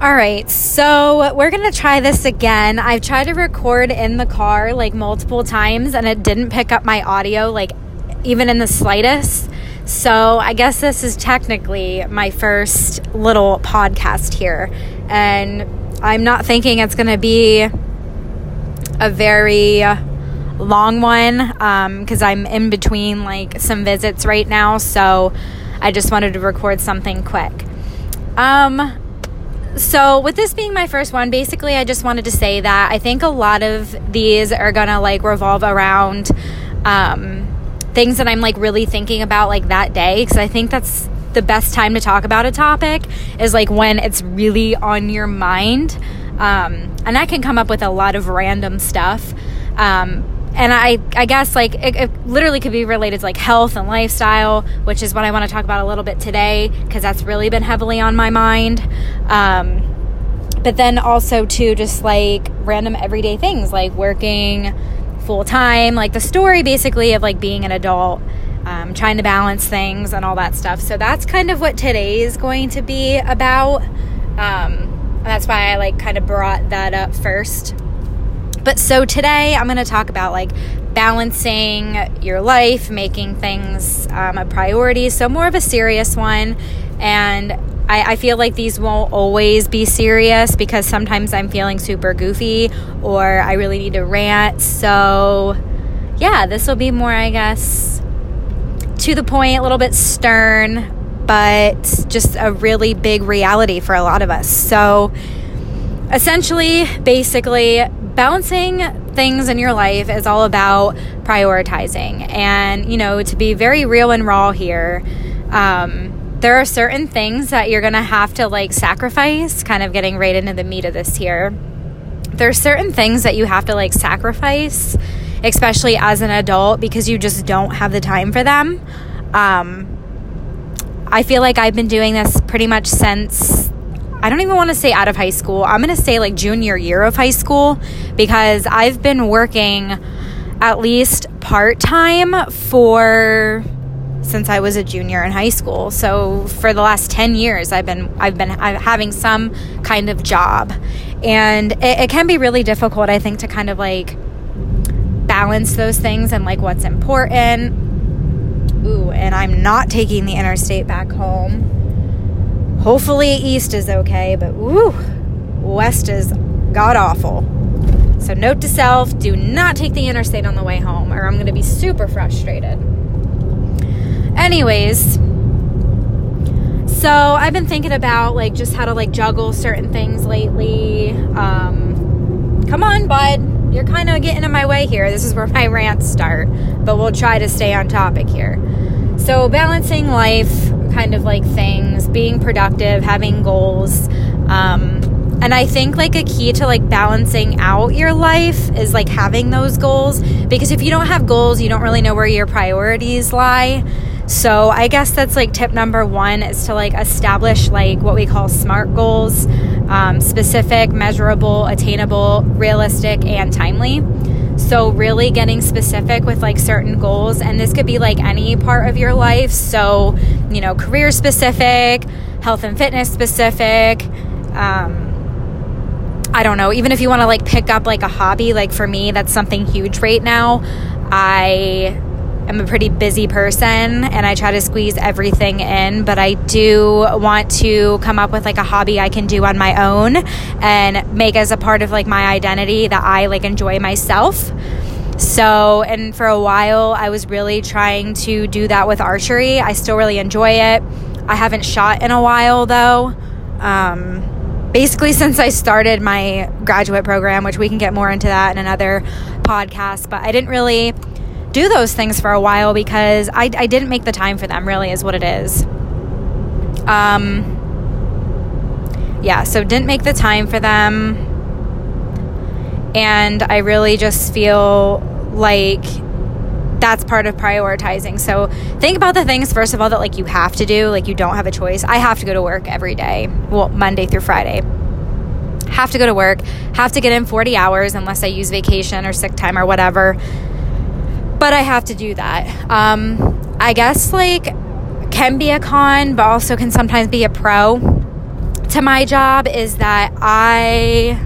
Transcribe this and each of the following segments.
All right, so we're gonna try this again. I've tried to record in the car like multiple times and it didn't pick up my audio, like even in the slightest. So I guess this is technically my first little podcast here. And I'm not thinking it's gonna be a very long one because um, I'm in between like some visits right now. So I just wanted to record something quick. Um, so with this being my first one basically i just wanted to say that i think a lot of these are gonna like revolve around um, things that i'm like really thinking about like that day because i think that's the best time to talk about a topic is like when it's really on your mind. Um, and i can come up with a lot of random stuff. Um, and I, I guess like it, it, literally could be related to like health and lifestyle, which is what I want to talk about a little bit today because that's really been heavily on my mind. Um, but then also too, just like random everyday things like working full time, like the story basically of like being an adult, um, trying to balance things and all that stuff. So that's kind of what today is going to be about. Um, that's why I like kind of brought that up first. But so today I'm going to talk about like balancing your life, making things um, a priority. So, more of a serious one. And I, I, feel like these won't always be serious because sometimes I'm feeling super goofy or I really need to rant. So, yeah, this will be more, I guess, to the point, a little bit stern, but just a really big reality for a lot of us. So, essentially, basically, balancing things in your life is all about prioritizing. And, you know, to be very real and raw here, um, there are certain things that you're going to have to like sacrifice, kind of getting right into the meat of this here. There are certain things that you have to like sacrifice, especially as an adult, because you just don't have the time for them. Um, I feel like I've been doing this pretty much since I don't even want to say out of high school. I'm going to say like junior year of high school because I've been working at least part time for since I was a junior in high school. So for the last 10 years I've been I've been having some kind of job. And it, it can be really difficult I think to kind of like balance those things and like what's important. Ooh, and I'm not taking the interstate back home. Hopefully, east is okay, but woo, west is god awful. So, note to self do not take the interstate on the way home, or I'm going to be super frustrated. Anyways, so I've been thinking about like just how to like juggle certain things lately. Um, come on, bud. You're kind of getting in my way here. This is where my rants start, but we'll try to stay on topic here. So, balancing life kind of like things, being productive, having goals. Um, and I think like a key to like balancing out your life is like having those goals because if you don't have goals, you don't really know where your priorities lie. So I guess that's like tip number one is to like establish like what we call SMART goals um, specific, measurable, attainable, realistic, and timely. So, really getting specific with like certain goals, and this could be like any part of your life. So, you know, career specific, health and fitness specific. Um, I don't know, even if you want to like pick up like a hobby, like for me, that's something huge right now. I am a pretty busy person and I try to squeeze everything in, but I do want to come up with like a hobby I can do on my own and make as a part of like my identity that I like enjoy myself. So, and for a while, I was really trying to do that with archery. I still really enjoy it. I haven't shot in a while though. Um, basically, since I started my graduate program, which we can get more into that in another podcast, but I didn't really do those things for a while because I, I didn't make the time for them, really, is what it is. Um, yeah, so didn't make the time for them. And I really just feel like that's part of prioritizing. So think about the things first of all that like you have to do, like you don't have a choice. I have to go to work every day. Well, Monday through Friday. Have to go to work, have to get in 40 hours unless I use vacation or sick time or whatever but I have to do that. Um, I guess like can be a con, but also can sometimes be a pro to my job is that I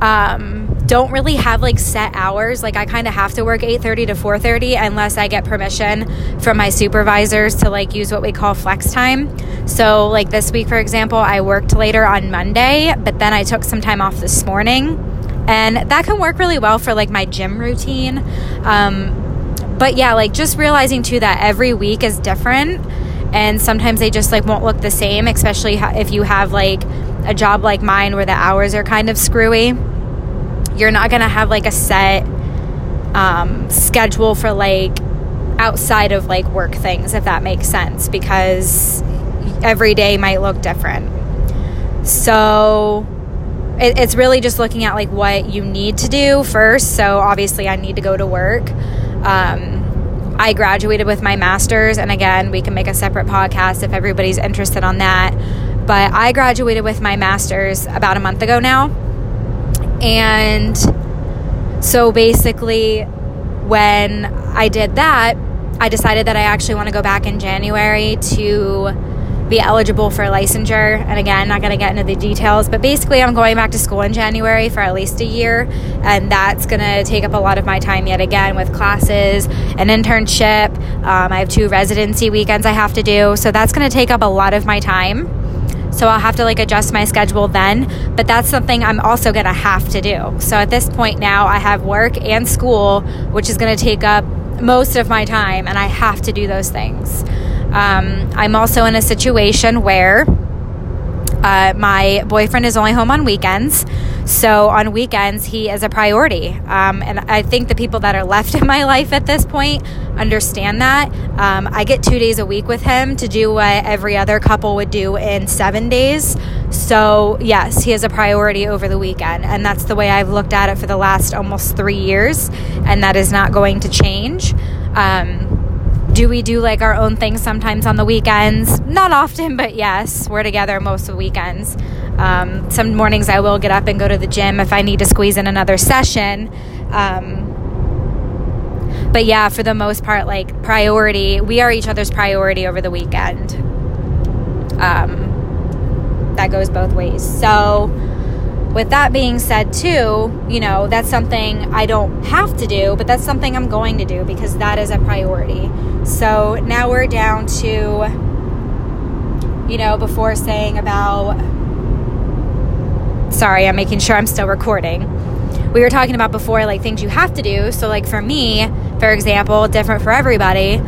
um, don't really have like set hours. Like I kind of have to work 8:30 to 4:30 unless I get permission from my supervisors to like use what we call flex time. So like this week for example, I worked later on Monday, but then I took some time off this morning. And that can work really well for like my gym routine. Um, but yeah, like just realizing too that every week is different and sometimes they just like won't look the same, especially if you have like a job like mine where the hours are kind of screwy you're not going to have like a set um, schedule for like outside of like work things, if that makes sense, because every day might look different. So it, it's really just looking at like what you need to do first. So obviously, I need to go to work. Um, I graduated with my master's, and again, we can make a separate podcast if everybody's interested on that. But I graduated with my master's about a month ago now and so basically, when I did that, I decided that I actually want to go back in January to be eligible for licensure. And again, not going to get into the details, but basically, I'm going back to school in January for at least a year. And that's going to take up a lot of my time yet again with classes, an internship. Um, I have two residency weekends I have to do. So that's going to take up a lot of my time. So I'll have to like adjust my schedule then. But that's something I'm also going to have to do. So at this point now, I have work and school, which is going to take up most of my time, and I have to do those things. Um, I'm also in a situation where uh, my boyfriend is only home on weekends. So on weekends, he is a priority. Um, and I think the people that are left in my life at this point understand that. Um, I get two days a week with him to do what every other couple would do in seven days. So, yes, he is a priority over the weekend. And that's the way I've looked at it for the last almost three years. And that is not going to change. Um, do we do like our own things sometimes on the weekends? Not often, but yes, we're together most of the weekends. Um, some mornings I will get up and go to the gym if I need to squeeze in another session. Um, but yeah, for the most part, like priority, we are each other's priority over the weekend. Um, that goes both ways. So, with that being said, too, you know, that's something I don't have to do, but that's something I'm going to do because that is a priority. So now we're down to, you know, before saying about, sorry, I'm making sure I'm still recording. We were talking about before, like things you have to do. So, like for me, for example, different for everybody,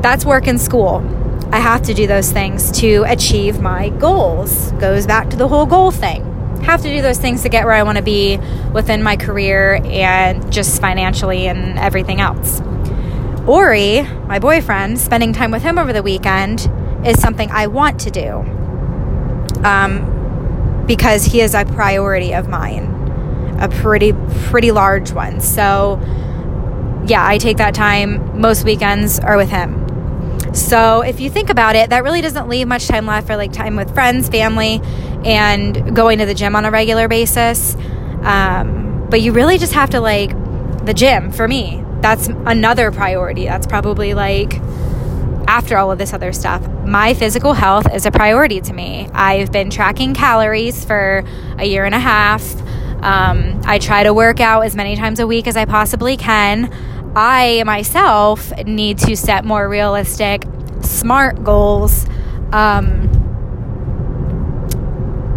that's work in school. I have to do those things to achieve my goals. Goes back to the whole goal thing. Have to do those things to get where I want to be within my career and just financially and everything else. Ori, my boyfriend, spending time with him over the weekend is something I want to do um, because he is a priority of mine, a pretty, pretty large one. So, yeah, I take that time. Most weekends are with him. So, if you think about it, that really doesn't leave much time left for like time with friends, family, and going to the gym on a regular basis. Um, but you really just have to like the gym for me that's another priority. That's probably like after all of this other stuff. My physical health is a priority to me. I've been tracking calories for a year and a half. Um, I try to work out as many times a week as I possibly can. I myself need to set more realistic, smart goals um,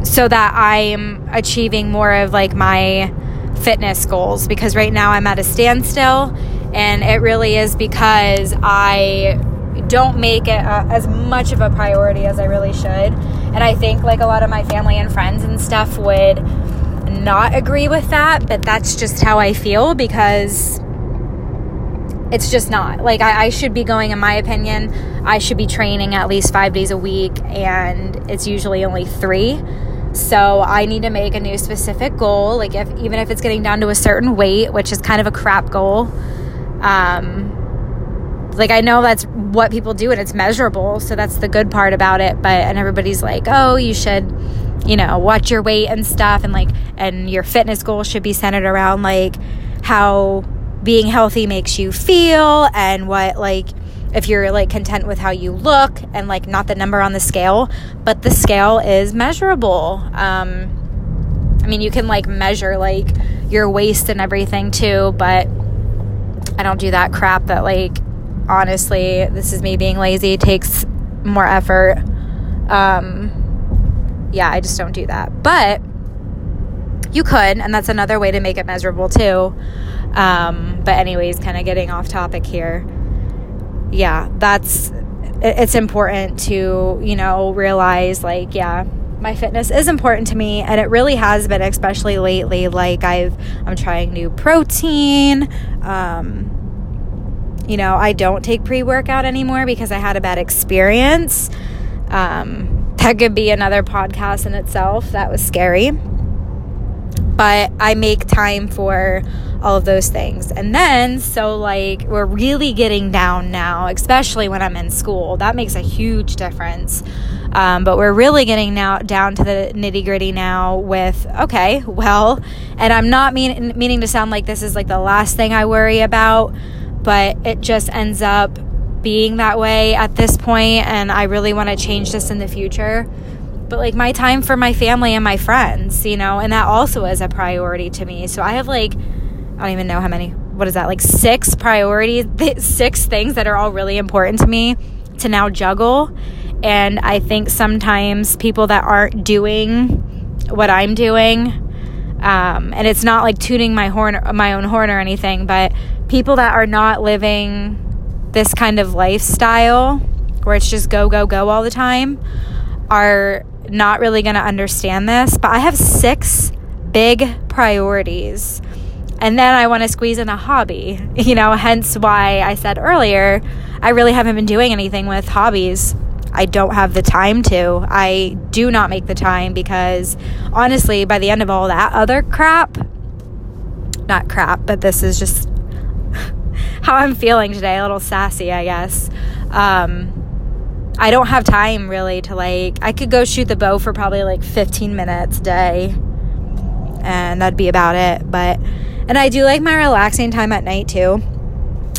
so that I'm achieving more of like my fitness goals because right now I'm at a standstill and it really is because I don't make it a, as much of a priority as I really should. And I think like a lot of my family and friends and stuff would not agree with that, but that's just how I feel because it's just not. Like, I, I, should be going, in my opinion, I should be training at least five days a week, and it's usually only three. So I need to make a new specific goal, like if even if it's getting down to a certain weight, which is kind of a crap goal. Um, like I know that's what people do and it's measurable, so that's the good part about it. But and everybody's like, oh, you should, you know, watch your weight and stuff, and like, and your fitness goal should be centered around like how being healthy makes you feel and what like if you're like content with how you look and like not the number on the scale, but the scale is measurable. Um, I mean, you can like measure like your waist and everything too, but I don't do that crap that like honestly, this is me being lazy, it takes more effort. Um, yeah, I just don't do that. But you could, and that's another way to make it measurable too. Um, but anyways, kind of getting off topic here yeah, that's it's important to, you know, realize like, yeah, my fitness is important to me and it really has been especially lately like I've I'm trying new protein um you know, I don't take pre-workout anymore because I had a bad experience. Um that could be another podcast in itself. That was scary. But I make time for all of those things. And then, so like, we're really getting down now, especially when I'm in school. That makes a huge difference. Um, but we're really getting now down to the nitty gritty now with okay, well, and I'm not mean, meaning to sound like this is like the last thing I worry about, but it just ends up being that way at this point, and I really want to change this in the future. But like my time for my family and my friends, you know, and that also is a priority to me. So I have like I don't even know how many. What is that? Like six priorities, six things that are all really important to me to now juggle. And I think sometimes people that aren't doing what I'm doing, um, and it's not like tuning my horn, my own horn or anything, but people that are not living this kind of lifestyle where it's just go, go, go all the time are not really going to understand this. But I have six big priorities and then I want to squeeze in a hobby, you know, hence why I said earlier, I really haven't been doing anything with hobbies. I don't have the time to. I do not make the time because honestly, by the end of all that other crap, not crap, but this is just how I'm feeling today, a little sassy, I guess. Um, I don't have time really to like, I could go shoot the bow for probably like 15 minutes a day, and that'd be about it. But and I do like my relaxing time at night too.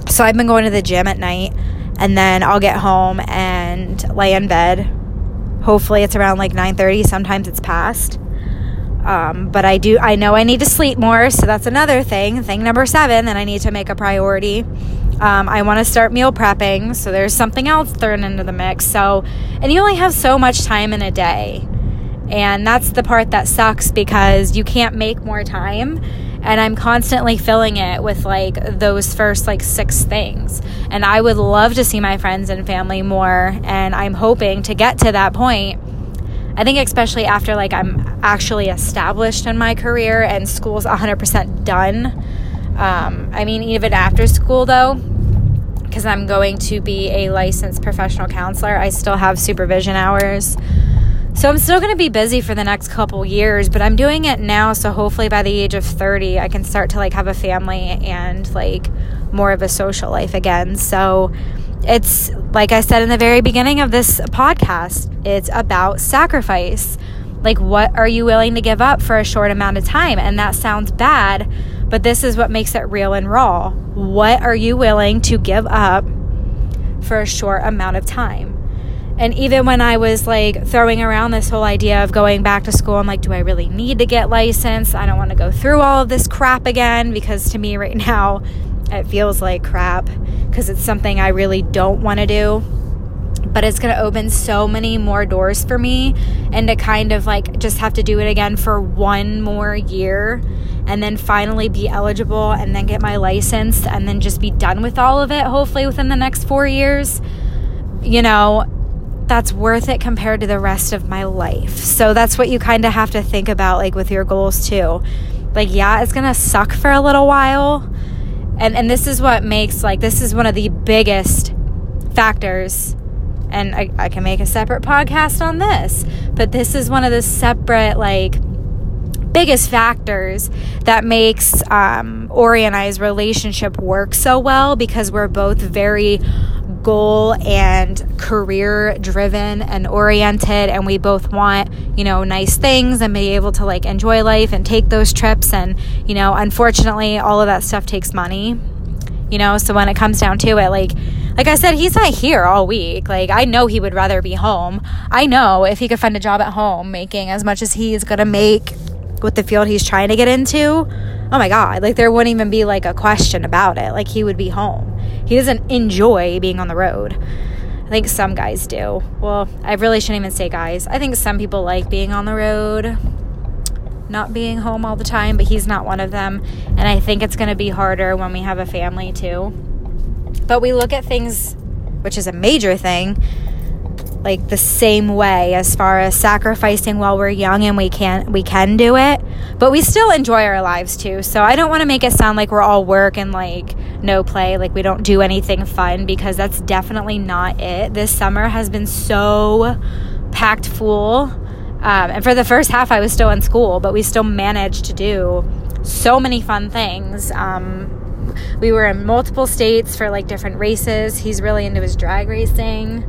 So I've been going to the gym at night and then I'll get home and lay in bed. Hopefully it's around like 9:30, sometimes it's past. Um, but I do I know I need to sleep more, so that's another thing. Thing number 7 that I need to make a priority. Um, I want to start meal prepping, so there's something else thrown into the mix. So, and you only have so much time in a day. And that's the part that sucks because you can't make more time and I'm constantly filling it with like those first like six things. And I would love to see my friends and family more, and I'm hoping to get to that point. I think especially after like I'm actually established in my career and school's 100% done. Um, I mean, even after school though, because I'm going to be a licensed professional counselor, I still have supervision hours. So I'm still going to be busy for the next couple years, but I'm doing it now so hopefully by the age of 30 I can start to like have a family and like more of a social life again. So it's like I said in the very beginning of this podcast, it's about sacrifice. Like what are you willing to give up for a short amount of time? And that sounds bad, but this is what makes it real and raw. What are you willing to give up for a short amount of time? And even when I was like throwing around this whole idea of going back to school, I'm like, do I really need to get licensed? I don't want to go through all of this crap again because to me right now, it feels like crap because it's something I really don't want to do. But it's going to open so many more doors for me and to kind of like just have to do it again for one more year and then finally be eligible and then get my license and then just be done with all of it, hopefully within the next four years. You know, that's worth it compared to the rest of my life. So that's what you kind of have to think about like with your goals too. Like yeah, it's going to suck for a little while. And and this is what makes like this is one of the biggest factors and I, I can make a separate podcast on this, but this is one of the separate like biggest factors that makes um, Ori and I's relationship work so well because we're both very goal and career driven and oriented and we both want you know nice things and be able to like enjoy life and take those trips and you know unfortunately all of that stuff takes money you know? So when it comes down to it like like I said, he's not here all week. Like, I know he would rather be home. I know if he could find a job at home making as much as he's going to make with the field he's trying to get into, oh my God, like, there wouldn't even be like a question about it. Like, he would be home. He doesn't enjoy being on the road. I think some guys do. Well, I really shouldn't even say guys. I think some people like being on the road, not being home all the time, but he's not one of them. And I think it's going to be harder when we have a family too. But we look at things, which is a major thing, like the same way as far as sacrificing while we're young and we can we can do it. But we still enjoy our lives too. So i don't want to make it sound like we're all work and like no play like we don't do anything fun because that's definitely not it. This summer has been so packed full. Um, and for the first half i was still in school but we still managed to do so many fun things. Um, we were in multiple states for like different races. He's really into his drag racing.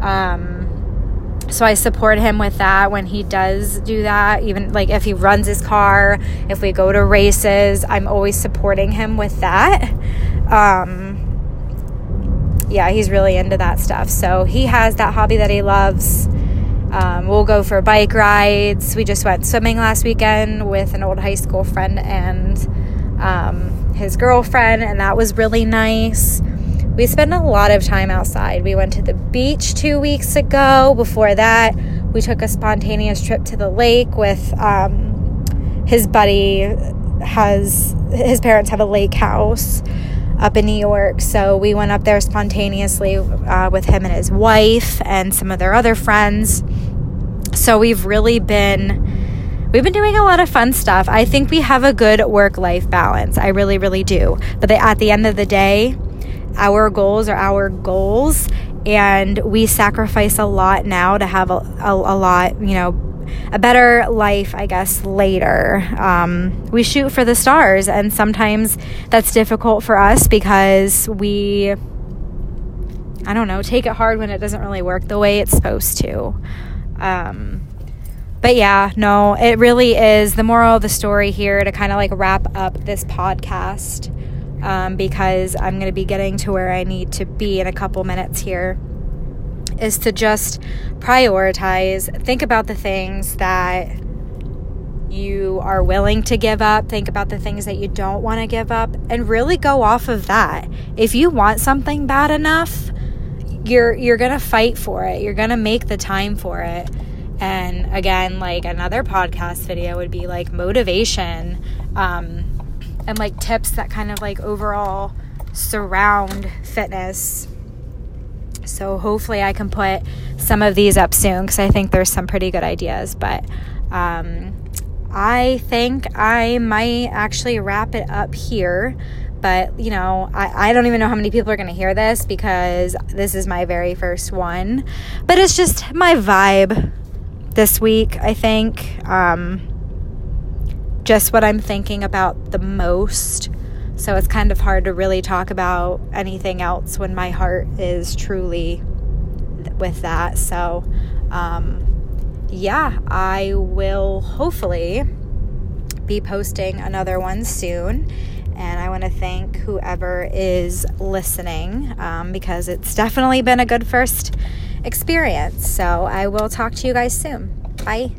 Um, so I support him with that when he does do that. Even like if he runs his car, if we go to races, I'm always supporting him with that. Um, yeah, he's really into that stuff. So he has that hobby that he loves. Um, we'll go for bike rides. We just went swimming last weekend with an old high school friend and um, his girlfriend, and that was really nice. We spent a lot of time outside. We went to the beach two weeks ago. Before that, we took a spontaneous trip to the lake with um, his buddy. Has his parents have a lake house up in New York, so we went up there spontaneously uh, with him and his wife and some of their other friends. So we've really been We've been doing a lot of fun stuff. I think we have a good work life balance. I really, really do. But at the end of the day, our goals are our goals, and we sacrifice a lot now to have a, a, a lot, you know, a better life, I guess, later. Um, we shoot for the stars, and sometimes that's difficult for us because we, I don't know, take it hard when it doesn't really work the way it's supposed to. Um, but yeah, no, it really is the moral of the story here to kind of like wrap up this podcast um, because I'm going to be getting to where I need to be in a couple minutes here is to just prioritize, think about the things that you are willing to give up, think about the things that you don't want to give up, and really go off of that. If you want something bad enough, you're you're going to fight for it. You're going to make the time for it. And again, like another podcast video would be like motivation um, and like tips that kind of like overall surround fitness. So hopefully I can put some of these up soon because I think there's some pretty good ideas. But um, I think I might actually wrap it up here but you know I, I don't even know how many people are going to hear this because this is my very first one but it's just my vibe this week, I think. Um, just what I'm thinking about the most. So it's kind of hard to really talk about anything else when my heart is truly with that. So, um, yeah, I will hopefully be posting another one soon. And I want to thank whoever is listening um, because it's definitely been a good first experience. So I will talk to you guys soon. Bye.